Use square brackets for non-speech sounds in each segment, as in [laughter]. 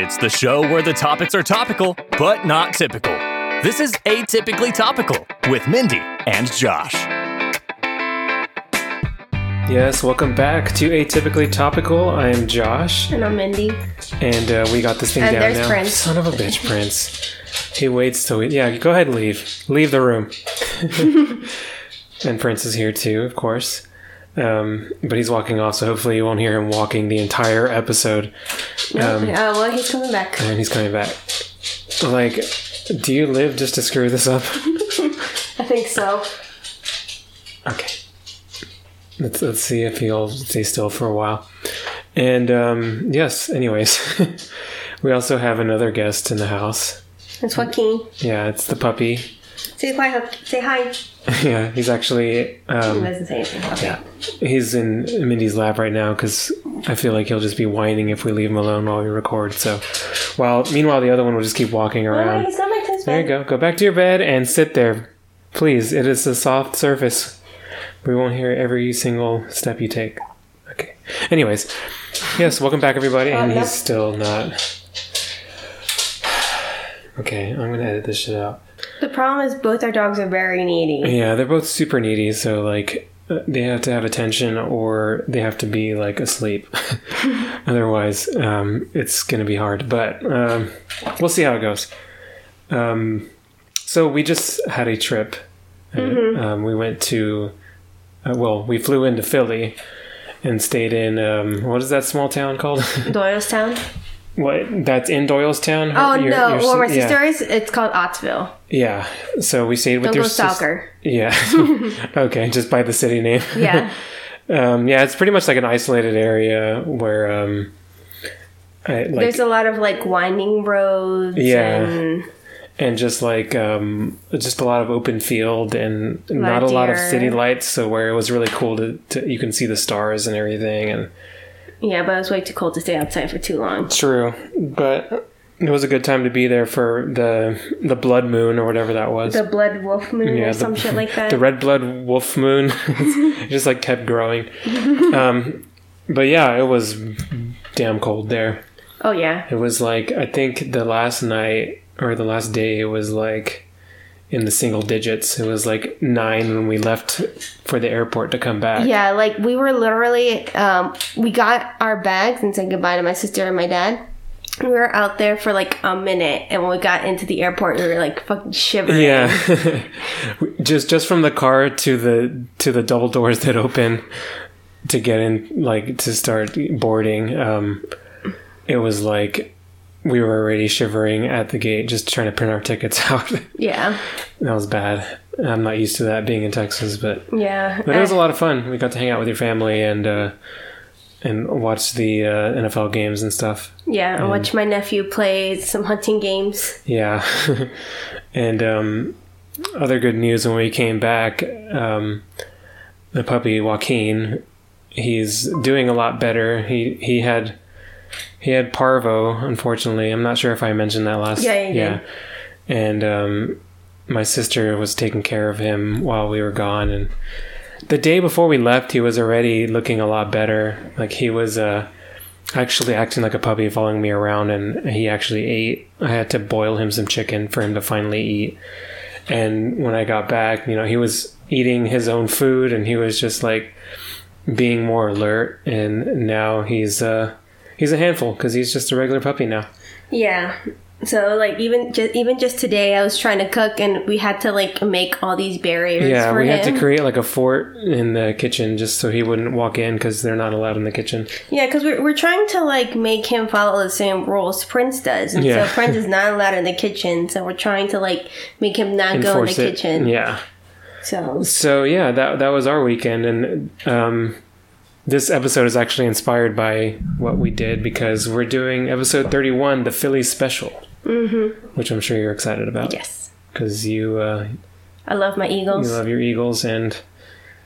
It's the show where the topics are topical, but not typical. This is Atypically Topical with Mindy and Josh. Yes, welcome back to Atypically Topical. I am Josh, And I'm Mindy. and uh, we got this thing And down there's now. Prince. Son of a bitch, Prince. He waits till we. Yeah, go ahead and leave. Leave the room. [laughs] and Prince is here too, of course. Um, but he's walking off, so hopefully you won't hear him walking the entire episode. Um, oh, well, he's coming back. And he's coming back. Like, do you live just to screw this up? [laughs] I think so. Okay. Let's let's see if he'll stay still for a while. And um, yes, anyways, [laughs] we also have another guest in the house. It's Joaquin. Yeah, it's the puppy. Say hi. Say [laughs] hi. yeah, he's actually He um, doesn't say anything. Okay. yeah, he's in Mindy's lap right now because I feel like he'll just be whining if we leave him alone while we record. So, while meanwhile the other one will just keep walking Oh, around. he's got my There you go. Go back to your bed and sit there. Please. It is a soft surface. We won't hear every single step you take. Okay. Anyways, yes, welcome back, everybody. And he's still not. [sighs] Okay, I'm going to edit this shit out. The problem is both our dogs are very needy. Yeah, they're both super needy, so, like, uh, they have to have attention or they have to be, like, asleep. [laughs] Otherwise, um, it's going to be hard. But um, we'll see how it goes. Um, so we just had a trip. Uh, Um, we went to, uh, well, we flew into Philly and stayed in, um, what is that small town called? [laughs] Doylestown. what? That's in Doylestown? Oh Your- no! your Well, my sis- yeah. sister is. It's called Ottsville. Yeah. So we stayed with Don't your go sis- stalker. Yeah. [laughs] okay, just by the city name. [laughs] Yeah. Um, yeah, it's pretty much like an isolated area where, um, I, like, There's a lot of like winding roads. Yeah. And and just like um, just a lot of open field and not a lot of city lights. So where it was really cool to, to you can see the stars and everything. And yeah, but it was way too cold to stay outside for too long. true, but it was a good time to be there for the the blood moon or whatever that was. The blood wolf moon Yeah, or the- some shit like [laughs] that. the red blood wolf moon [laughs] it just like kept growing. [laughs] um, but yeah, it was damn cold there. oh yeah. It was like I think the last night or the last day it was like in the single digits. It was like nine when we left for the airport to come back. Yeah, like we were literally, um, we got our bags and said goodbye to my sister and my dad. We were out there for like a minute, and when we got into the airport, we were like fucking shivering. Yeah. [laughs] just just from the car to the to the double doors that open to get in like to start boarding um it was like we were already shivering at the gate just trying to print our tickets [laughs] out. yeah, that was bad. I'm not used to that being in Texas, but yeah. But it was a lot of fun. We got to hang out with your family and uh, and watch the uh, NFL games and stuff. yeah, I watched my nephew play some hunting games. Yeah, [laughs] and um, other good news when we came back, um, the puppy Joaquin, he's doing a lot better. He he had he had parvo. Unfortunately, I'm not sure if I mentioned that last. Yeah, did. and um, my sister was taking care of him while we were gone and the day before we left he was already looking a lot better. Like he was uh actually acting like a puppy following me around and he actually ate. I had to boil him some chicken for him to finally eat. And when i got back you know he was eating his own food and he was just like being more alert. And now he's uh he's a handful because he's just a regular puppy now. Yeah. So like even just even just today, I was trying to cook, and we had to like make all these barriers. Yeah, we had to create like a fort in the kitchen just so he wouldn't walk in because they're not allowed in the kitchen. Yeah, because we're, we're trying to like make him follow the same rules Prince does, and Yeah. so Prince is [laughs] not allowed in the kitchen. So we're trying to like make him not go in the it. kitchen. Yeah. So So yeah, that that was our weekend, and um, this episode is actually inspired by what we did because we're doing episode thirty-one, the Philly special, mm-hmm. which I'm sure you're excited about. yes, because you uh, I love my Eagles. you love your Eagles and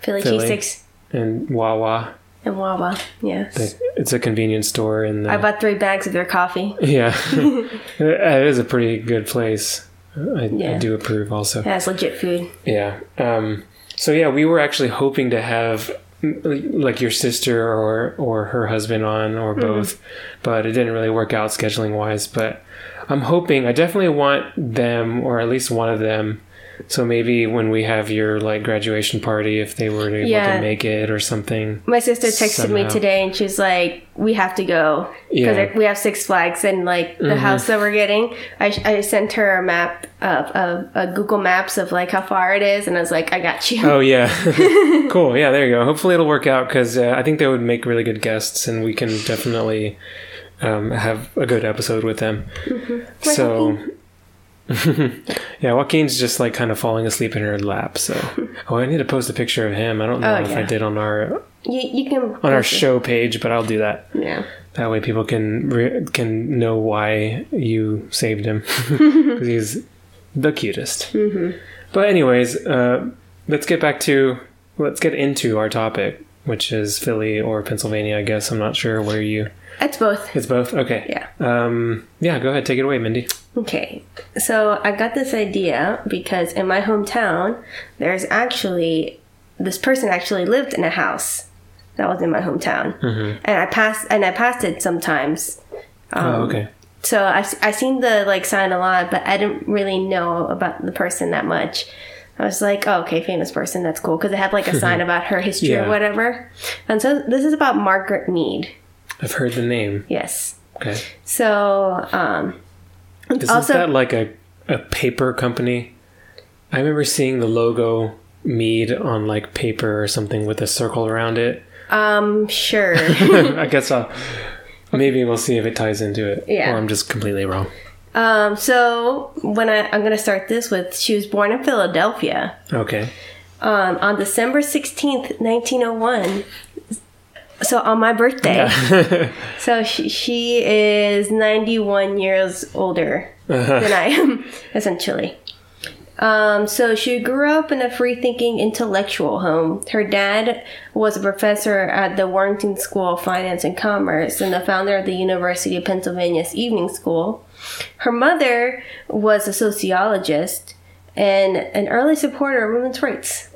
Philly, Philly. cheese sticks, and Wawa. and Wawa. Yes, It's a convenience store and I bought three bags of their coffee. [laughs] yeah, [laughs] it is a pretty good place. I, I do approve also. It has legit food. Yeah. Um, so yeah, we were actually hoping to have like your sister or or her husband on or mm-hmm. both, but it didn't really work out scheduling wise. But I'm hoping I definitely want them or at least one of them. So maybe when we have your like graduation party, if they were able Yeah. to make it or something. My sister texted me today and she's like, "We have to go because Yeah. we have Six Flags and like the house that we're getting." I, I sent her a map of, of a Google Maps of like how far it is, and I was like, "I got you." Oh yeah, [laughs] [laughs] cool. Yeah, there you go. Hopefully it'll work out because uh, I think they would make really good guests, and we can definitely um, have a good episode with them. So. [laughs] yeah, Joaquin's just like kind of falling asleep in her lap. So, [laughs] oh, I need to post a picture of him. I don't know Oh, if I did on our You, you can on our show page, but I'll do that. Yeah. That way, people can re- can know why you saved him [laughs] because he's the cutest. But anyways, uh, let's get back to let's get into our topic, which is Philly or Pennsylvania. I guess I'm not sure where you. It's both. It's both. Okay. Yeah. Um. Yeah. Go ahead. Take it away, Mindy. Okay, so I got this idea because in my hometown, there's actually this person actually lived in a house that was in my hometown, and I passed and I passed it sometimes. oh, okay. So I I seen the like sign a lot, but I didn't really know about the person that much. I was like, oh, okay, famous person, that's cool because it had like a sign [laughs] about her history Yeah. or whatever. And so this is about Margaret Mead. I've heard the name. Yes. Okay. So um, Isn't Also- that like a a paper company? I remember seeing the logo Mead on like paper or something with a circle around it. um, sure. [laughs] I guess I'll [laughs] maybe we'll see if it ties into it. Yeah. Or I'm just completely wrong. Um, so when I, I'm gonna start this with, she was born in Philadelphia Okay. um, on December 16th, 1901. So on my birthday. [laughs] so she, she is 91 years older than I am, [laughs] essentially. Um, so she grew up in a free thinking intellectual home. Her dad was a professor at the Warrington School of Finance and Commerce and the founder of the University of Pennsylvania's Evening School. Her mother was a sociologist and an early supporter of women's rights.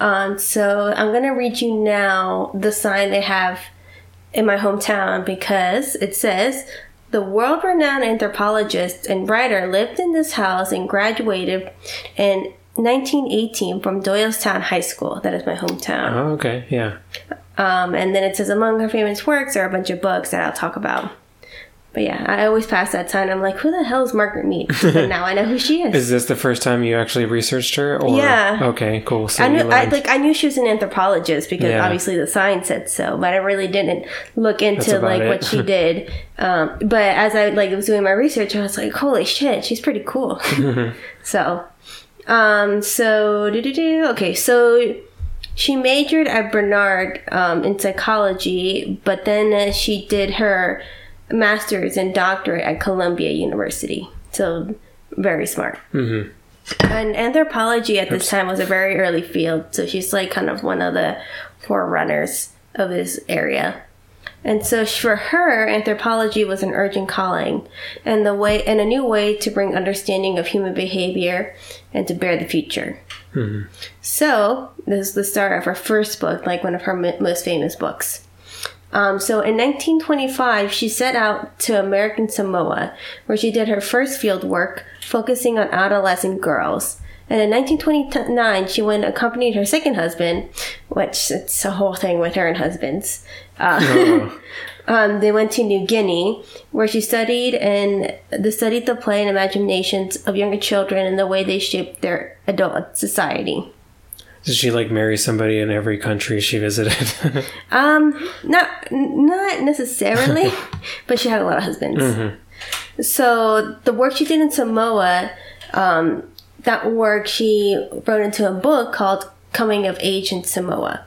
Um, so I'm going to read you now the sign they have in my hometown because it says the world renowned anthropologist and writer lived in this house and graduated in 1918 from Doylestown High School. That is my hometown. Oh, okay. Yeah. Um, and then it says among her famous works are a bunch of books that I'll talk about. But yeah, I always pass that sign. I'm like, who the hell is Margaret Mead? [laughs] But now I know who she is. Is this the first time you actually researched her? Or Yeah. Okay. Cool. So I knew, I like, I knew she was an anthropologist because Yeah. obviously the sign said so, but I really didn't look into like it. what she [laughs] did. Um, but as I like was doing my research, I was like, holy shit, she's pretty cool. [laughs] so, um, so do okay, so she majored at Barnard um, in psychology, but then uh, she did her master's and doctorate at Columbia University. So very smart. Mm-hmm. And anthropology at this time was a very early field, so she's like kind of one of the forerunners of this area. And so for her, anthropology was an urgent calling and the way and a new way to bring understanding of human behavior and to bear the future. Mm-hmm. So this is the start of her first book, like one of her mo- most famous books. Um, so in 1925, she set out to American Samoa, where she did her first field work focusing on adolescent girls. And in 1929, she went and accompanied her second husband, which it's a whole thing with her and husbands. Uh, [laughs] [laughs] um, they went to New Guinea, where she studied and they studied the play and imaginations of younger children and the way they shaped their adult society. Did she like marry somebody in every country she visited? [laughs] Um, not not necessarily, [laughs] but she had a lot of husbands. So the work she did in Samoa, um, that work she wrote into a book called "Coming of Age in Samoa,"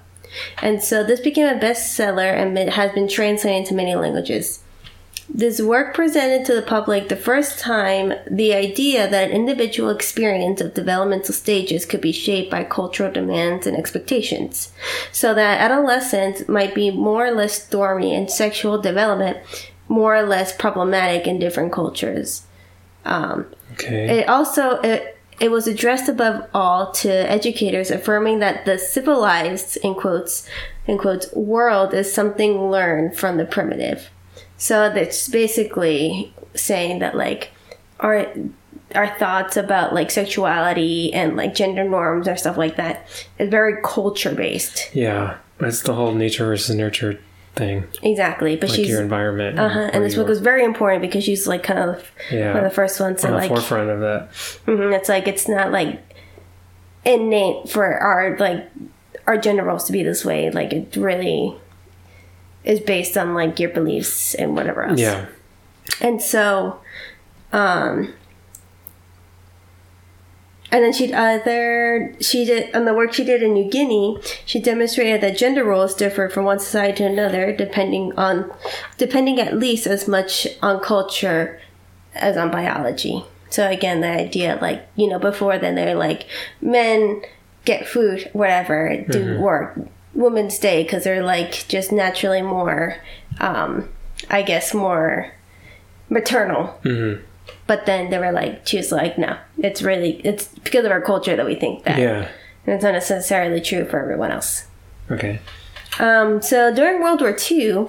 and so this became a bestseller and it has been translated into many languages. This work presented to the public the first time the idea that an individual experience of developmental stages could be shaped by cultural demands and expectations, so that adolescence might be more or less stormy and sexual development more or less problematic in different cultures. Um, okay. it also it, it was addressed above all to educators, affirming that the civilized, in quotes, in quotes, world is something learned from the primitive. So that's basically saying that like our our thoughts about like sexuality and like gender norms or stuff like that is very culture based. Yeah, it's the whole nature versus nurture thing, Exactly, but like she's your environment. uh-huh, where and this book was very important because she's like kind of Yeah. one of the first ones to on the like forefront of that. Mhm, It's like it's not like innate for our like our gender roles to be this way. Like it really is based on like your beliefs and whatever else. Yeah, And so, um, and then she other she did on the work she did in New Guinea. She demonstrated that gender roles differ from one society to another, depending on depending at least as much on culture as on biology. So again, the idea like you know before then they're like men get food, whatever, do work. Women Day because they're like just naturally more, um, I guess, more maternal. Mhm. But then they were like, she was like, no, it's really, it's because of our culture that we think that. yeah. And it's not necessarily true for everyone else. Okay. Um, so during World War II,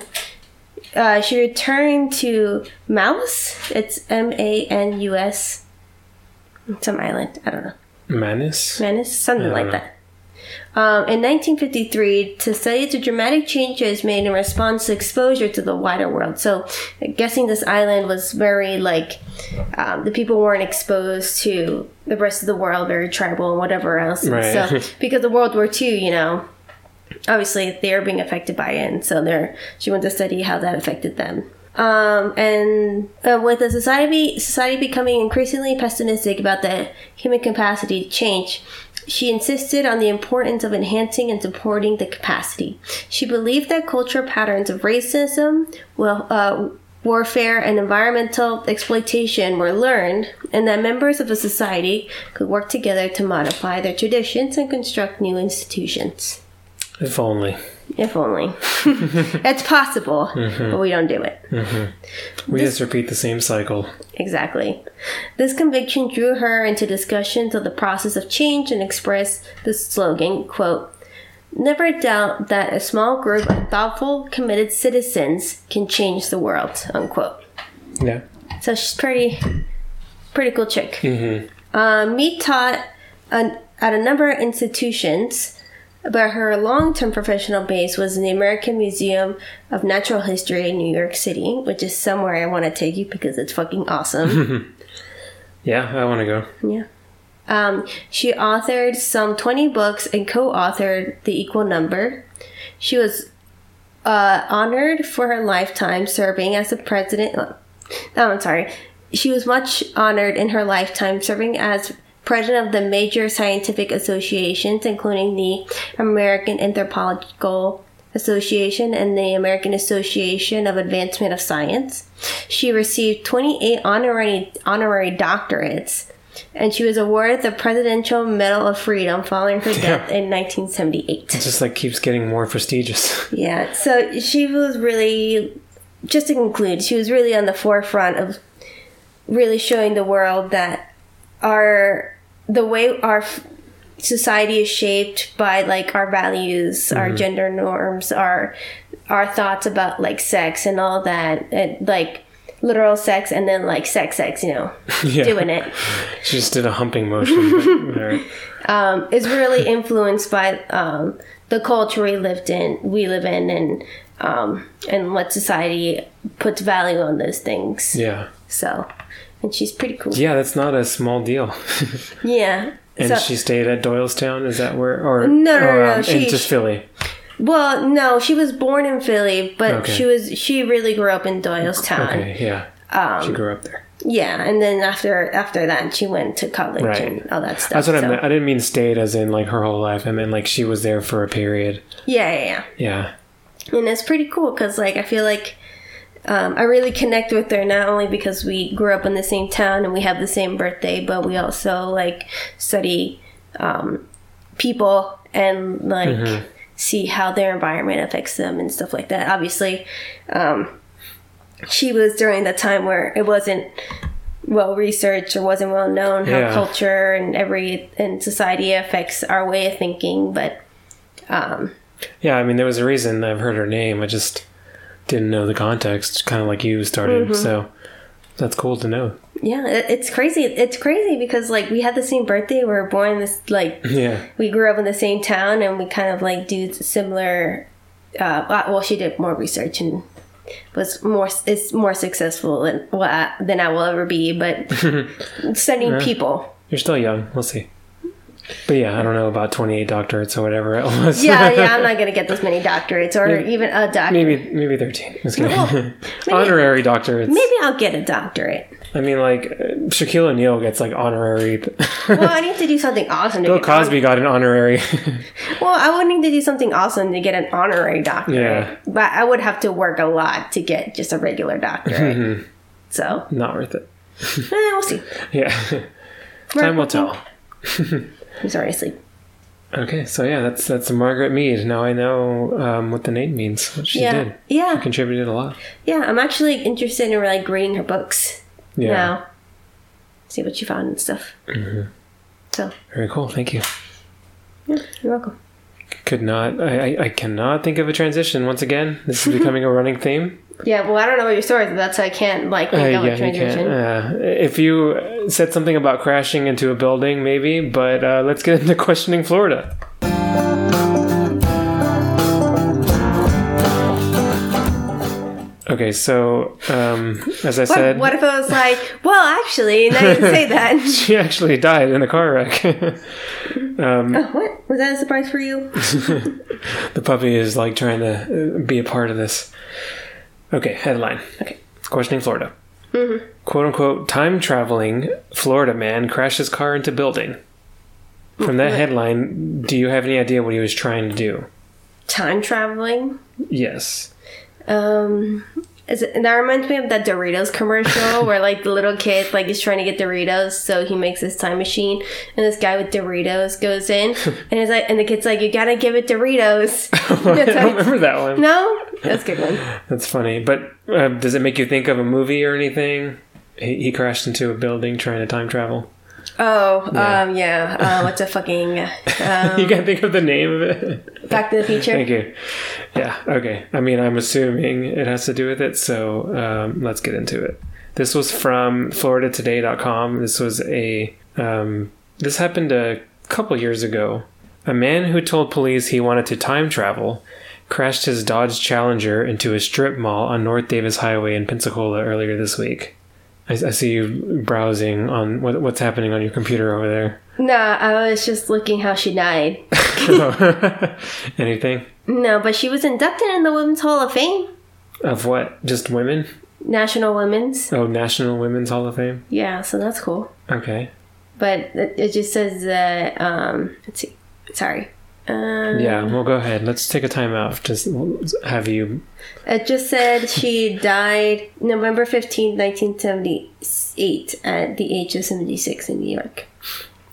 uh, she returned to Maus. It's M A N U S. Some island. I don't know. Manus. Manus? Something like know. that. Um, in 1953, to study the dramatic changes made in response to exposure to the wider world. So, guessing this island was very like um, the people weren't exposed to the rest of the world, very tribal and whatever else. Right. So, [laughs] because of World War II, you know, obviously they are being affected by it, and so they're she went to study how that affected them. Um, and uh, with the society society becoming increasingly pessimistic about the human capacity to change, she insisted on the importance of enhancing and supporting the capacity. She believed that cultural patterns of racism, well, uh, warfare, and environmental exploitation were learned, and that members of a society could work together to modify their traditions and construct new institutions. If only. If only. [laughs] it's possible, but we don't do it. We just repeat the same cycle. Exactly. This conviction drew her into discussions of the process of change and expressed the slogan, quote, Never doubt that a small group of thoughtful, committed citizens can change the world, unquote. Yeah. So she's pretty, pretty cool chick. Mm-hmm. Um, taught an, at a number of institutions, but her long-term professional base was in the American Museum of Natural History in New York City, which is somewhere I want to take you because it's fucking awesome. [laughs] Yeah, I want to go. yeah. Um, she authored some 20 books and co-authored The Equal Number. She was uh, honored for her lifetime serving as the president. Oh, I'm sorry. She was much honored in her lifetime serving as president of the major scientific associations, including the American Anthropological Association and the American Association of Advancement of Science. She received 28 honorary honorary doctorates, and she was awarded the Presidential Medal of Freedom following her death in 1978. It just like keeps getting more prestigious. [laughs] Yeah, so she was really, just to conclude, she was really on the forefront of really showing the world that our the way our f- society is shaped by like our values, our gender norms, our our thoughts about like sex and all that, and like literal sex and then like sex sex, you know, [laughs] yeah. doing it. [laughs] She just did a humping motion. [laughs] um, is really influenced by um, the culture we lived in, we live in, and um, and what society puts value on those things. Yeah. So, and she's pretty cool. Yeah, that's not a small deal. [laughs] Yeah. and so, she stayed at Doylestown. Is that where? Or No, no, or, no, um, she- in just Philly. well, no, she was born in Philly, but Okay. she was she really grew up in Doylestown. Okay, yeah. Um, she grew up there. Yeah, and then after after that, she went to college Right. and all that stuff. That's what so- I meant. I didn't mean stayed as in like her whole life. I meant like she was there for a period. Yeah, yeah, yeah. Yeah. and it's pretty cool because like i feel like um, i really connect with her not only because we grew up in the same town and we have the same birthday but we also like study um, people and like see how their environment affects them and stuff like that obviously um, she was during the time where it wasn't well researched or wasn't well known how Yeah. culture and every and society affects our way of thinking. But um, Yeah, I mean, there was a reason I've heard her name. I just didn't know the context, kind of like you started. Mm-hmm. So that's cool to know. yeah, it's crazy. It's crazy because like we had the same birthday. We were born in this like Yeah. we grew up in the same town and we kind of like do similar uh, well she did more research and was more is more successful than what I, than I will ever be but [laughs] studying people You're still young. We'll see. But yeah, I don't know about 28 doctorates or whatever it was. yeah [laughs] yeah I'm not gonna get this many doctorates or Maybe- even a doctorate maybe maybe 13. Just kidding. Well, [laughs] Honorary doctorates. maybe I'll get a doctorate I mean, like uh, Shaquille O'Neal gets like honorary. [laughs] well I need to do something awesome to Bill Cosby got an honorary. well I would need to do something awesome to get an honorary doctorate Yeah. but I would have to work a lot to get just a regular doctorate so Not worth it. eh, we'll see Yeah. Time will tell. I'm sorry asleep Okay, so yeah, that's that's Margaret Mead. Now I know um, what the name means. What she yeah did. yeah she Contributed a lot. Yeah, I'm actually interested in like reading her books Yeah. now. See what she found and stuff. Mm-hmm. So, Very cool. Thank you. yeah, you're welcome. Could not. I, I, I cannot think of a transition. Once again, this is becoming a running theme. [laughs] Yeah, well, I don't know what your story is, but that's why I can't like Uh, of yeah, a you can't. transition. Uh, if you said something about crashing into a building, maybe. But uh, let's get into questioning Florida. Okay, so um, as I What, said, what if I was like, well, actually, now you say [laughs] that. she actually died in a car wreck. [laughs] oh, what? Was that a surprise for you? [laughs] the puppy is like trying to uh, be a part of this. Okay, headline. Okay. Questioning Florida. Quote unquote, time traveling Florida man crashes car into building. From that headline, do you have any idea what he was trying to do? Time traveling. Yes. Um, is it, and that reminds me of that Doritos commercial [laughs] where like the little kid like is trying to get Doritos, so he makes this time machine, and this guy with Doritos goes in, [laughs] and he's like, and the kid's like, you gotta give it Doritos. [laughs] I don't remember that one. No, that's a good one. That's funny. But uh, does it make you think of a movie or anything? He, he crashed into a building trying to time travel. Oh, Yeah. um, yeah. Uh, [laughs] what's a fucking um, you can't think of the name of it? Back to the Future? Thank you. Yeah, okay. I mean, I'm assuming it has to do with it, so um, let's get into it. This was from FloridaToday.com. This was a. Um, this happened a couple years ago. A man who told police he wanted to time travel crashed his Dodge Challenger into a strip mall on North Davis Highway in Pensacola earlier this week. I, I see you browsing on what, what's happening on your computer over there. No, I was just looking how she died. [laughs] [laughs] Anything No, but she was inducted in the Women's Hall of Fame, of what? Just women? National Women's. Oh, National Women's Hall of Fame. Yeah, so that's cool. Okay. But it, it just says that. Um, let's see. Sorry. Um, Yeah, well, go ahead. Let's take a time out. Just have you. It just said she died November fifteenth, 1978, at the age of 76 in New York.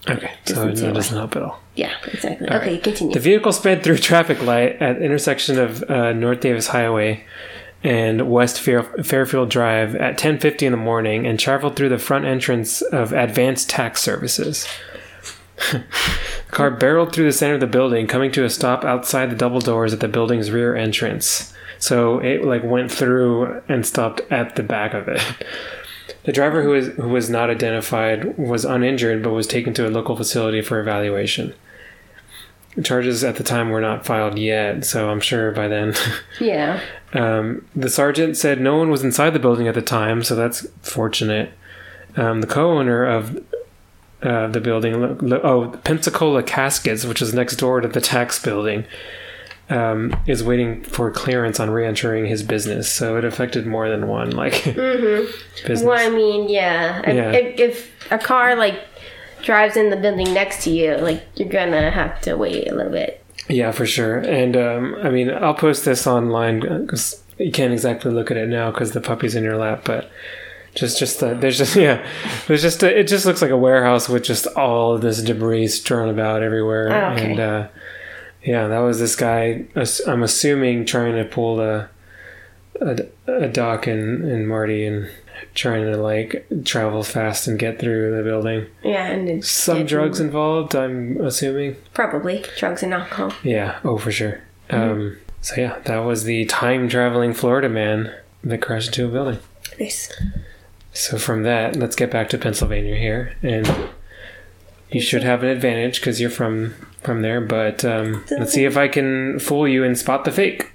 Okay, so that doesn't help at all. Yeah, exactly. All okay, right. continue. The vehicle sped through traffic light at the intersection of uh, North Davis Highway and West Fair- Fairfield Drive at 10:50 in the morning and traveled through the front entrance of Advanced Tax Services. The [laughs] car barreled through the center of the building, coming to a stop outside the double doors at the building's rear entrance. So it like went through and stopped at the back of it. The driver who was who was not identified was uninjured but was taken to a local facility for evaluation. Charges at the time were not filed yet, so I'm sure by then. [laughs] yeah. Um, the sergeant said no one was inside the building at the time, so that's fortunate. Um, the co-owner of uh, the building, oh, Pensacola Caskets, which is next door to the tax building, um, is waiting for clearance on re-entering his business. So it affected more than one, like [laughs] business. Well, I mean, yeah. If- Yeah. If, if a car like drives in the building next to you, like you're gonna have to wait a little bit. Yeah, for sure. And um, I mean, I'll post this online because you can't exactly look at it now because the puppy's in your lap. But just, just the, there's just [laughs] yeah, there's just a, it just looks like a warehouse with just all of this debris strewn about everywhere. Oh, okay. And uh, yeah, that was this guy. I'm assuming trying to pull a a, a Doc and, and Marty and trying to like travel fast and get through the building. Yeah, and Some drugs involved, I'm assuming. Probably drugs and alcohol. Yeah, oh for sure. Mm-hmm. Um, so yeah, that was the time traveling Florida man that crashed into a building. Nice. So from that, let's get back to Pennsylvania here, and you should have an advantage because you're from from there. But um, let's see if I can fool you and spot the fake.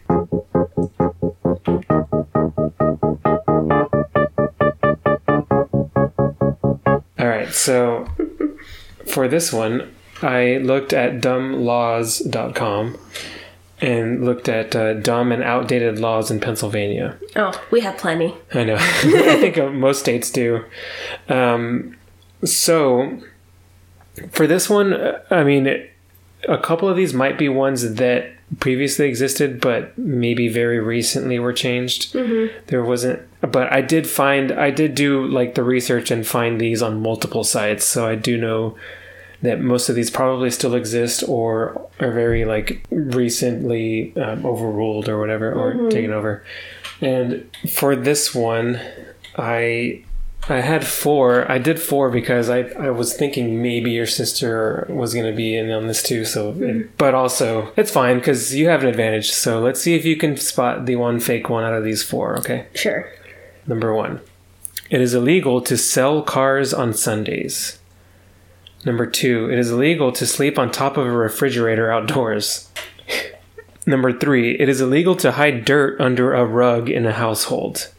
All right, so for this one, I looked at dumblaws.com and looked at uh, dumb and outdated laws in Pennsylvania. Oh, we have plenty. I know. [laughs] I think uh, most states do. Um, so, for this one, uh, I mean, a couple of these might be ones that previously existed, but maybe very recently were changed. There wasn't, but I did find, I did do like the research and find these on multiple sites. So I do know that most of these probably still exist or are very like recently um, overruled or whatever or taken over. And for this one, I I had four. I did four because I I was thinking maybe your sister was going to be in on this too. So, but also it's fine because you have an advantage. So let's see if you can spot the one fake one out of these four. Okay. Sure. Number one, it is illegal to sell cars on Sundays. Number two, it is illegal to sleep on top of a refrigerator outdoors. [laughs] Number three, it is illegal to hide dirt under a rug in a household.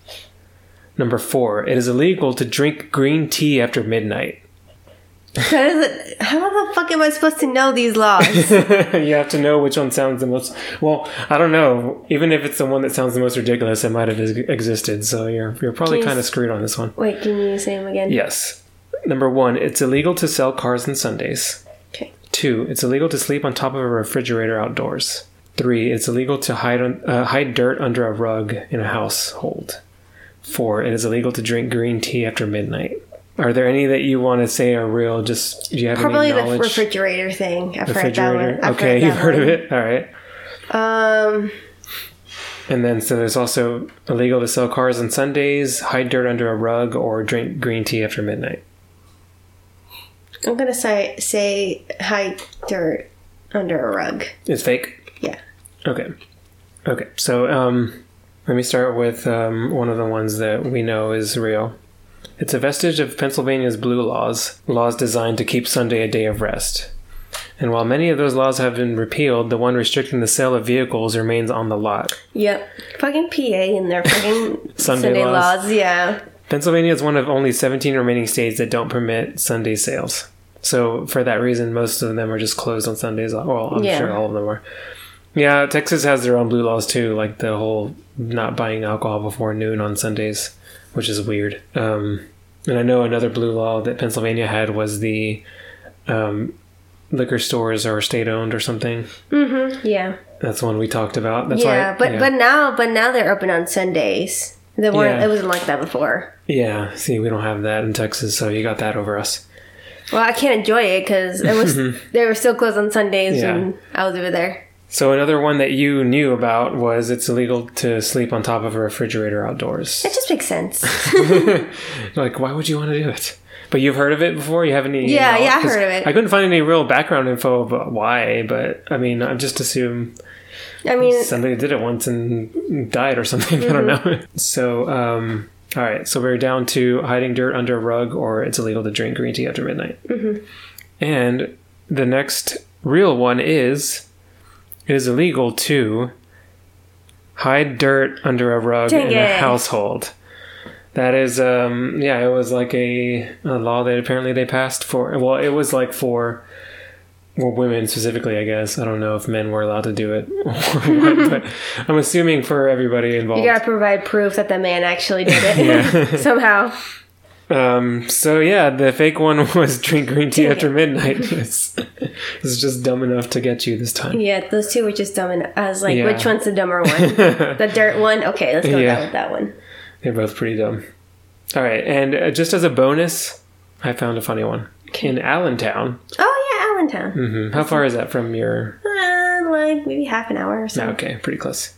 Number four, it is illegal to drink green tea after midnight. How, it, how the fuck am I supposed to know these laws? [laughs] you have to know which one sounds the most. Well, I don't know. Even if it's the one that sounds the most ridiculous, it might have existed. So you're you're probably kind of screwed on this one. Wait, can you say them again? Yes. Number one, it's illegal to sell cars on Sundays. Okay. Two, it's illegal to sleep on top of a refrigerator outdoors. Three, it's illegal to hide on, uh, hide dirt under a rug in a household. Four, it is illegal to drink green tea after midnight. Are there any that you want to say are real? Just do you have Probably the refrigerator thing. I've heard that refrigerator. one. I've okay, heard you've that heard of it. All right. Um, And then so there's also illegal to sell cars on Sundays, hide dirt under a rug, or drink green tea after midnight. I'm gonna say say hide dirt under a rug. It's fake. Yeah. Okay. Okay. So um, let me start with um, one of the ones that we know is real. It's a vestige of Pennsylvania's blue laws, laws designed to keep Sunday a day of rest. And while many of those laws have been repealed, the one restricting the sale of vehicles remains on the lot. Yep. Fucking PA and their fucking [laughs] Sunday Sunday, laws. laws. Yeah. Pennsylvania is one of only 17 remaining states that don't permit Sunday sales. So for that reason, most of them are just closed on Sundays. Well, I'm Yeah. sure all of them are. Yeah, Texas has their own blue laws too, like the whole not buying alcohol before noon on Sundays, which is weird. Um, and I know another blue law that Pennsylvania had was the um, liquor stores are state owned or something. Yeah. That's one we talked about. That's yeah, why, but yeah. but now but now they're open on Sundays. They weren't. Yeah. It wasn't like that before. yeah. See, we don't have that in Texas, so you got that over us. Well, I can't enjoy it because it was [laughs] they were still closed on Sundays Yeah. and I was over there. So another one that you knew about was it's illegal to sleep on top of a refrigerator outdoors. It just makes sense. [laughs] like, why would you want to do it? But you've heard of it before. You have any? Yeah, knowledge? yeah, I heard of it. I couldn't find any real background info about why, but I mean, I just assume I mean, somebody did it once and died or something. [laughs] I don't Mm-hmm. know. So, um, all right. So we're down to hiding dirt under a rug, or it's illegal to drink green tea after midnight. Mm-hmm. And the next real one is it is illegal to hide dirt under a rug Dang in a household. That is, um, yeah, it was like a, a law that apparently they passed for. Well, it was like for well, women specifically, I guess. I don't know if men were allowed to do it, [laughs] but I'm assuming for everybody involved. you gotta provide proof that the man actually did it [laughs] [laughs] somehow. Um, so yeah, the fake one was drink green tea after midnight. it's, it's just dumb enough to get you this time. Yeah, those two were just dumb. And I was like, Yeah. which one's the dumber one? the dirt one. Okay, let's go Yeah. with that one. They're both pretty dumb. All right, and uh, just as a bonus, I found a funny one in Allentown. Oh yeah, Allentown. hmm How far is that from your? Uh, like maybe half an hour or so. Okay, pretty close.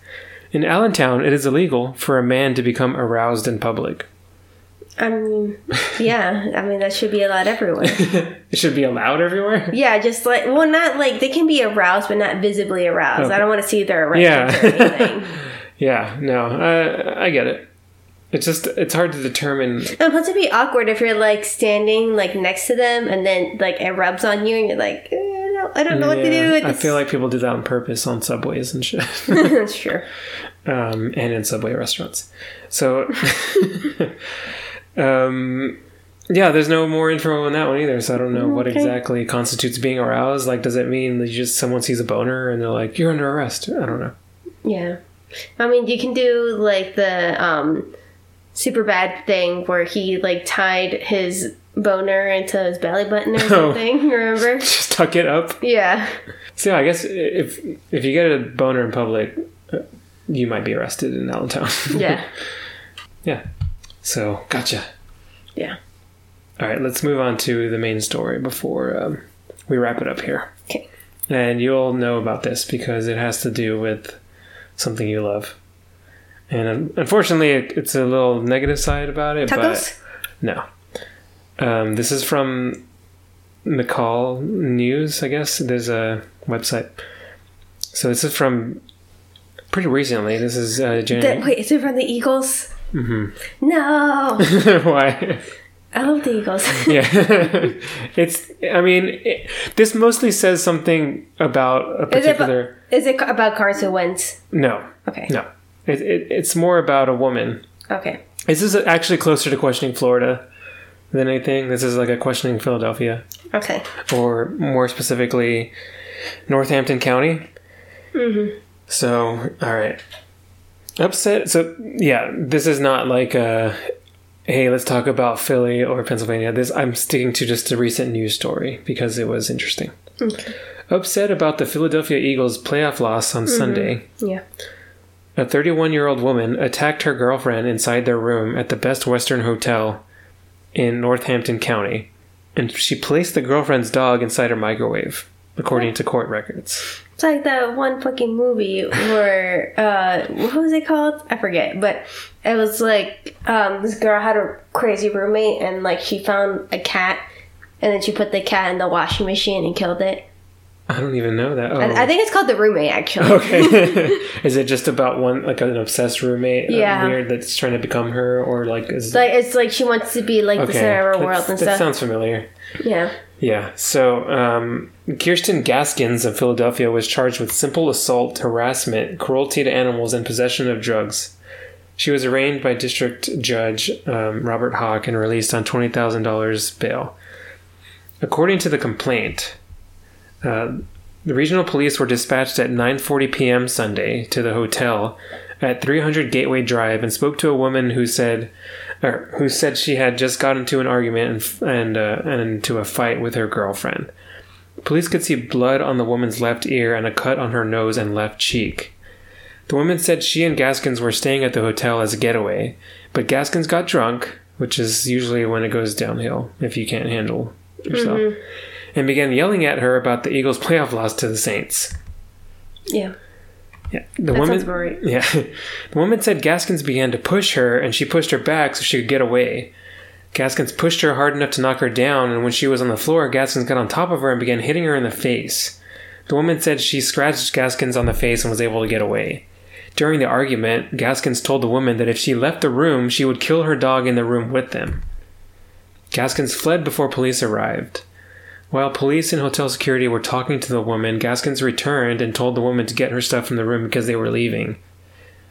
In Allentown, it is illegal for a man to become aroused in public. I mean, [laughs] yeah. I mean, that should be allowed everywhere. [laughs] It should be allowed everywhere. Yeah, just like well, not like they can be aroused, but not visibly aroused. Okay. I don't want to see their erections Yeah. or anything. [laughs] Yeah, no, I, I get it. It's just it's hard to determine. and plus, it'd be awkward if you're like standing like next to them, and then like it rubs on you, and you're like, eh, I don't, I don't know what to do. With I feel like people do that on purpose on subways and shit, [laughs] that's true. um, and in subway restaurants. So, [laughs] um, yeah, there's no more info on that one either. So I don't know what exactly constitutes being aroused. Like, does it mean that you just someone sees a boner and they're like, "You're under arrest"? I don't know. Yeah, I mean, you can do like the um, Superbad thing where he like tied his boner into his belly button or [laughs] something. [laughs] Remember? [laughs] Just tuck it up. Yeah. So yeah, I guess if if you get a boner in public, uh, you might be arrested in Allentown. Yeah. yeah. So gotcha. Yeah. All right, let's move on to the main story before um, we wrap it up here. Okay. And you'll know about this because it has to do with something you love. And unfortunately, it's a little negative side about it, Tacos. but no. Um, this is from McCall News, I guess. There's a website. So this is from pretty recently. This is uh, The- January. wait, is it from the Eagles? Mhm. No, [laughs] Why? I love the Eagles. [laughs] [laughs] yeah it's i mean it, this mostly says something about a Is it, particular about, is it about Carson Wentz? no Okay. no it, it, it's more about a woman Okay. this is actually closer to questioning florida than anything this is like a questioning philadelphia Okay. or more specifically northampton county Mm-hmm. so all right upset so yeah this is not like a hey let's talk about philly or pennsylvania this i'm sticking to just a recent news story because it was interesting Okay. upset about the philadelphia eagles playoff loss on sunday Yeah. A 31 year old woman attacked her girlfriend inside their room at the best western hotel in northampton county and she placed the girlfriend's dog inside her microwave according to court records It's like that one fucking movie where uh what was it called? I forget, but it was like um this girl had a crazy roommate and like she found a cat and then she put the cat in the washing machine and killed it. I don't even know that oh. I, I think it's called the roommate actually. Okay. [laughs] [laughs] is it just about one like an obsessed roommate? uh, Yeah. weird that's trying to become her, or like is Like it's like she wants to be like the center of her world and that stuff. sounds familiar. yeah. Yeah. So um, Kirsten Gaskins of Philadelphia was charged with simple assault, harassment, cruelty to animals, and possession of drugs. She was arraigned by District Judge um, Robert Hawk and released on twenty thousand dollars bail. According to the complaint, uh, the regional police were dispatched at 9:40 p.m. Sunday to the hotel at 300 Gateway Drive and spoke to a woman who said, or who said she had just got into an argument and and, uh, and into a fight with her girlfriend. Police could see blood on the woman's left ear and a cut on her nose and left cheek. The woman said she and Gaskins were staying at the hotel as a getaway, but Gaskins got drunk, which is usually when it goes downhill if you can't handle yourself, and began yelling at her about the Eagles' playoff loss to the Saints. Yeah. Yeah, the That woman. right. [laughs] Yeah, the woman said Gaskins began to push her, and she pushed her back so she could get away. Gaskins pushed her hard enough to knock her down, and when she was on the floor, Gaskins got on top of her and began hitting her in the face. The woman said she scratched Gaskins on the face and was able to get away. During the argument, Gaskins told the woman that if she left the room, she would kill her dog in the room with them. Gaskins fled before police arrived. While police and hotel security were talking to the woman, Gaskins returned and told the woman to get her stuff from the room because they were leaving.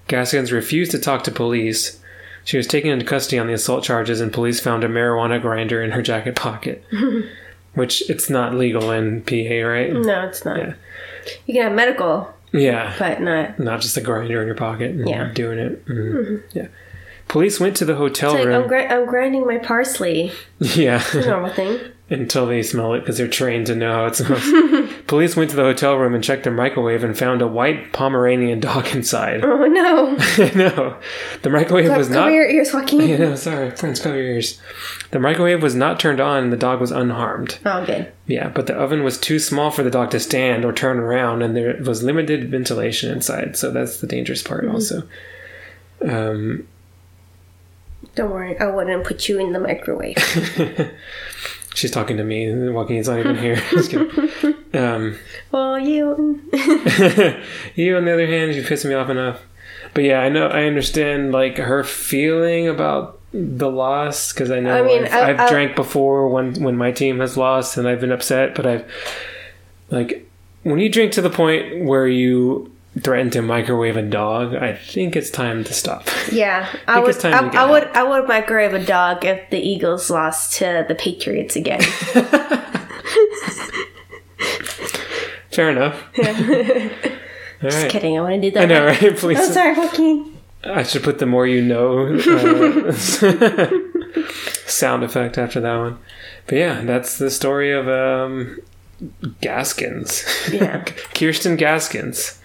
Gaskins refused to talk to police. She was taken into custody on the assault charges, and police found a marijuana grinder in her jacket pocket. [laughs] Which it's not legal in PA, right? No, it's not. Yeah. You can have medical, Yeah. but not. Not just a grinder in your pocket and Yeah. doing it. Mhm. Yeah. Police went to the hotel like room. I'm, I'm grinding my parsley. yeah. It's a normal thing. [laughs] until they smell it because they're trained to know how it smells. [laughs] Police went to the hotel room and checked their microwave and found a white Pomeranian dog inside. Oh no. [laughs] no, the microwave was Cover not. your ears, Joaquin. Yeah, no, sorry, friends, cover your ears. The microwave was not turned on, and the dog was unharmed. Oh, good. Yeah, but the oven was too small for the dog to stand or turn around, and there was limited ventilation inside. So that's the dangerous part, also. Um, Don't worry, I wouldn't put you in the microwave. [laughs] she's talking to me, and Joaquin's not even here. [laughs] Just kidding. Um, well, you. [laughs] you, on the other hand, you piss me off enough. But yeah, I know, I understand like her feeling about the loss because I know I mean, I've, I- I- drank before when when my team has lost and I've been upset. But I've like when you drink to the point where you threaten to microwave a dog, I think it's time to stop. Yeah, [laughs] I think would. I, I would. I would microwave a dog if the Eagles lost to the Patriots again. [laughs] [laughs] Fair enough. Just right. kidding. I want to do that. I know, right? I'm Please. sorry, Joaquin. I should put the more you know uh, sound effect after that one. But yeah, that's the story of um, Gaskins. Yeah. Kirsten Gaskins.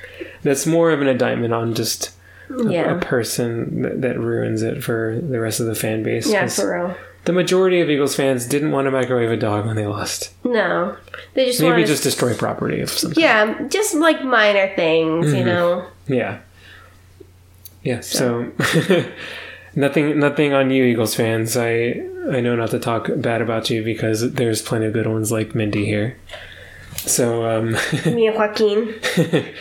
That's more of an indictment on just a, Yeah. a person that, that ruins it for the rest of the fan base. Yeah, for real. the majority of Eagles fans didn't want to microwave a dog when they lost. No, they just Maybe just destroy property of some yeah, just like minor things, Mm-hmm. you know. Yeah. Yeah. So, [laughs] nothing, nothing on you, Eagles fans. I I know not to talk bad about you because there's plenty of good ones like Mindy here. So, um, [laughs] Me and Joaquin,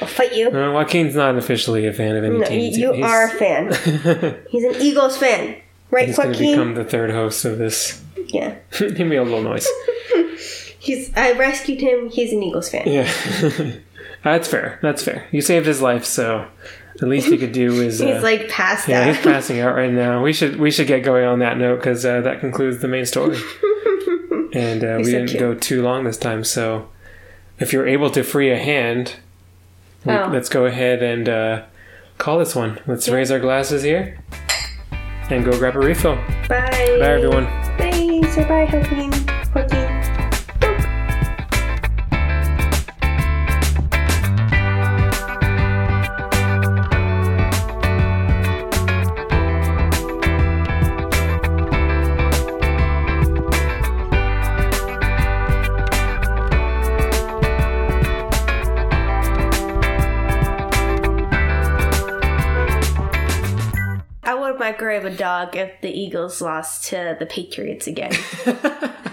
I'll fight you. Joaquin's not officially a fan of any No, team. you, you He's- are a fan. [laughs] He's an Eagles fan, right, He's going to Joaquin? become the third host of this. yeah, [laughs] Give me a little noise. he's. I rescued him. He's an Eagles fan. Yeah. That's fair. That's fair. You saved his life, so the least you could do is. He's uh, like passed Yeah, out. he's passing out right now. We should we should get going on that note because uh, that concludes the main story. and uh, we so didn't cute. go too long this time, so if you're able to free a hand, we- Oh. let's go ahead and uh, call this one. Let's raise our glasses here and go grab a refill. Bye. Bye, everyone. Bye. Say bye, Joaquin. Joaquin. A dog if the Eagles lost to the Patriots again. [laughs]